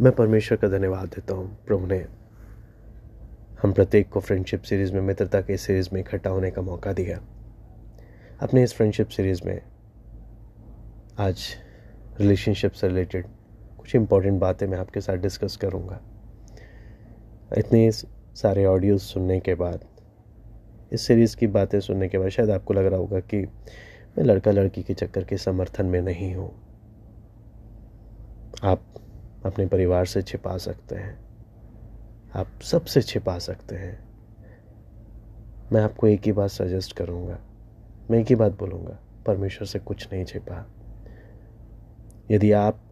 मैं परमेश्वर का धन्यवाद देता हूँ, प्रभु ने। हम प्रत्येक को फ्रेंडशिप सीरीज़ में मित्रता के सीरीज़ में इकट्ठा होने का मौका दिया। अपने इस फ्रेंडशिप सीरीज़ में आज रिलेशनशिप से रिलेटेड कुछ इम्पोर्टेंट बातें मैं आपके साथ डिस्कस करूँगा। इतने सारे ऑडियोज सुनने के बाद, इस सीरीज़ की बातें सुनने के बाद शायद आपको लग रहा होगा कि मैं लड़का लड़की के चक्कर के समर्थन में नहीं हूँ। आप अपने परिवार से छिपा सकते हैं। आप सबसे छिपा सकते हैं। मैं आपको एक ही बात सजेस्ट करूँगा। मैं एक ही बात बोलूँगा, परमेश्वर से कुछ नहीं छिपा। यदि आप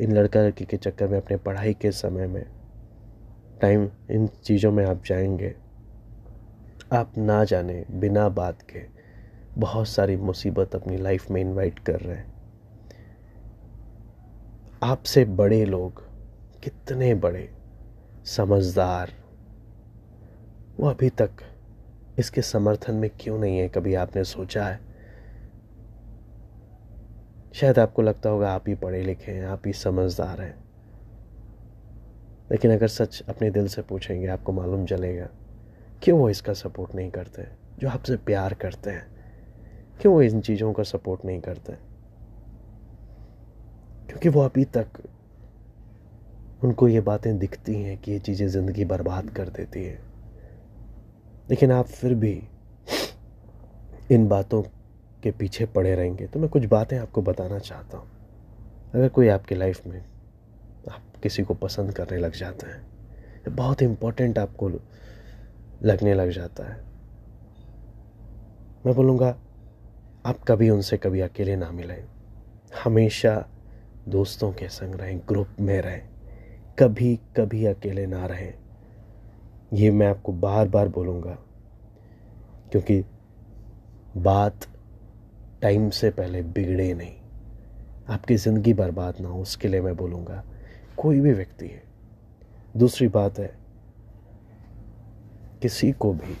इन लड़का लड़की के चक्कर में अपने पढ़ाई के समय में टाइम इन चीज़ों में आप जाएँगे, आप ना जाने, बिना बात के बहुत सारी मुसीबत अपनी लाइफ में इनवाइट कर रहे हैं। आपसे बड़े लोग कितने बड़े समझदार। वो अभी तक इसके समर्थन में क्यों नहीं है, कभी आपने सोचा है? शायद आपको लगता होगा आप ही पढ़े लिखे हैं, आप ही समझदार हैं। लेकिन अगर सच अपने दिल से पूछेंगे, आपको मालूम चलेगा, क्यों वो इसका सपोर्ट नहीं करते, जो आपसे प्यार करते हैं? क्यों वो इन चीज़ों का सपोर्ट नहीं करते? क्योंकि वो अभी तक उनको ये बातें दिखती हैं कि ये चीज़ें ज़िंदगी बर्बाद कर देती है। लेकिन आप फिर भी इन बातों के पीछे पड़े रहेंगे। तो मैं कुछ बातें आपको बताना चाहता हूँ। अगर कोई आपकी लाइफ में आप किसी को पसंद करने लग जाते हैं बहुत इम्पोर्टेंट आपको लगने लग जाता है, मैं बोलूँगा, आप कभी उनसे कभी अकेले ना मिलें। हमेशा दोस्तों के संग रहें, ग्रुप में रहें, कभी कभी अकेले ना रहें। ये मैं आपको बार बार बोलूँगा, क्योंकि बात टाइम से पहले बिगड़े नहीं। आपकी ज़िंदगी बर्बाद ना हो, उसके लिए मैं बोलूँगा, कोई भी व्यक्ति है। दूसरी बात है, किसी को भी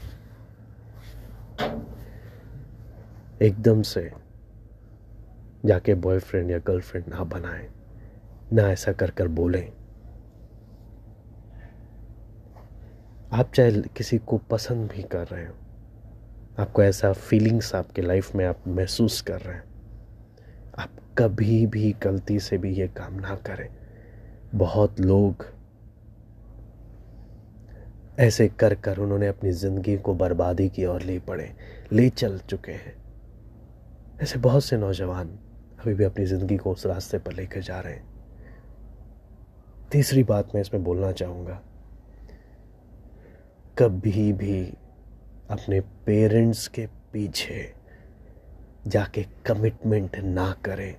एकदम से जाके बॉयफ्रेंड या गर्लफ्रेंड ना बनाएँ, ना ऐसा कर कर बोलें। आप चाहे किसी को पसंद भी कर रहे हो, आपको ऐसा फीलिंग्स आपके लाइफ में आप महसूस कर रहे हैं। आप कभी भी गलती से भी ये काम ना करें। बहुत लोग ऐसे कर कर उन्होंने अपनी ज़िंदगी को बर्बादी की ओर ले पड़े, ले चल चुके हैं। ऐसे बहुत से नौजवान अभी भी अपनी ज़िंदगी को उस रास्ते पर लेकर जा रहे हैं। तीसरी बात मैं इसमें बोलना चाहूँगा। कभी भी अपने पेरेंट्स के पीछे जाके कमिटमेंट ना करें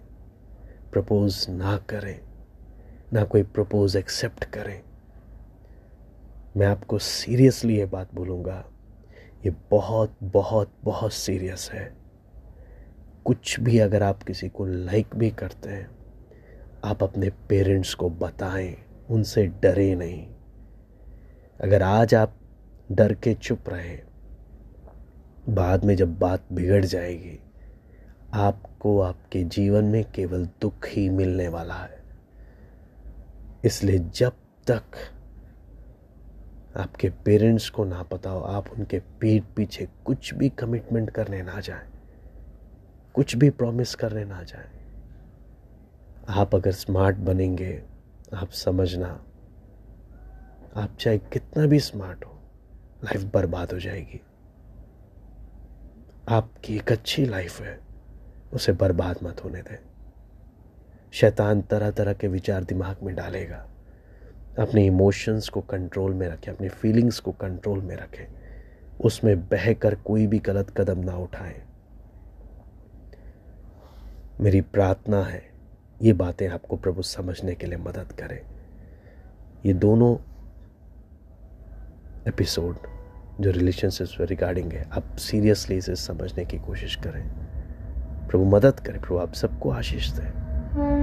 प्रपोज ना करें, ना कोई प्रपोज एक्सेप्ट करें। मैं आपको सीरियसली ये बात बोलूँगा, ये बहुत बहुत बहुत सीरियस है। कुछ भी अगर आप किसी को लाइक भी करते हैं, आप अपने पेरेंट्स को बताएँ, उनसे डरे नहीं। अगर आज आप डर के चुप रहे, बाद में जब बात बिगड़ जाएगी, आपको आपके जीवन में केवल दुख ही मिलने वाला है। इसलिए जब तक आपके पेरेंट्स को ना पता हो, आप उनके पीठ पीछे कुछ भी कमिटमेंट करने ना जाएँ। कुछ भी प्रॉमिस करने ना जाए। आप अगर स्मार्ट बनेंगे, आप समझना, आप चाहे कितना भी स्मार्ट हो लाइफ बर्बाद हो जाएगी। आपकी एक अच्छी लाइफ है, उसे बर्बाद मत होने दें। शैतान तरह तरह के विचार दिमाग में डालेगा। अपने इमोशंस को कंट्रोल में रखें, अपने फीलिंग्स को कंट्रोल में रखें। उसमें बहकर कोई भी गलत कदम ना उठाएँ। मेरी प्रार्थना है, ये बातें आपको प्रभु समझने के लिए मदद करें। ये दोनों एपिसोड जो रिलेशनशिप्स रिगार्डिंग है, आप सीरियसली इसे समझने की कोशिश करें। प्रभु मदद करें, प्रभु आप सबको आशीष दें।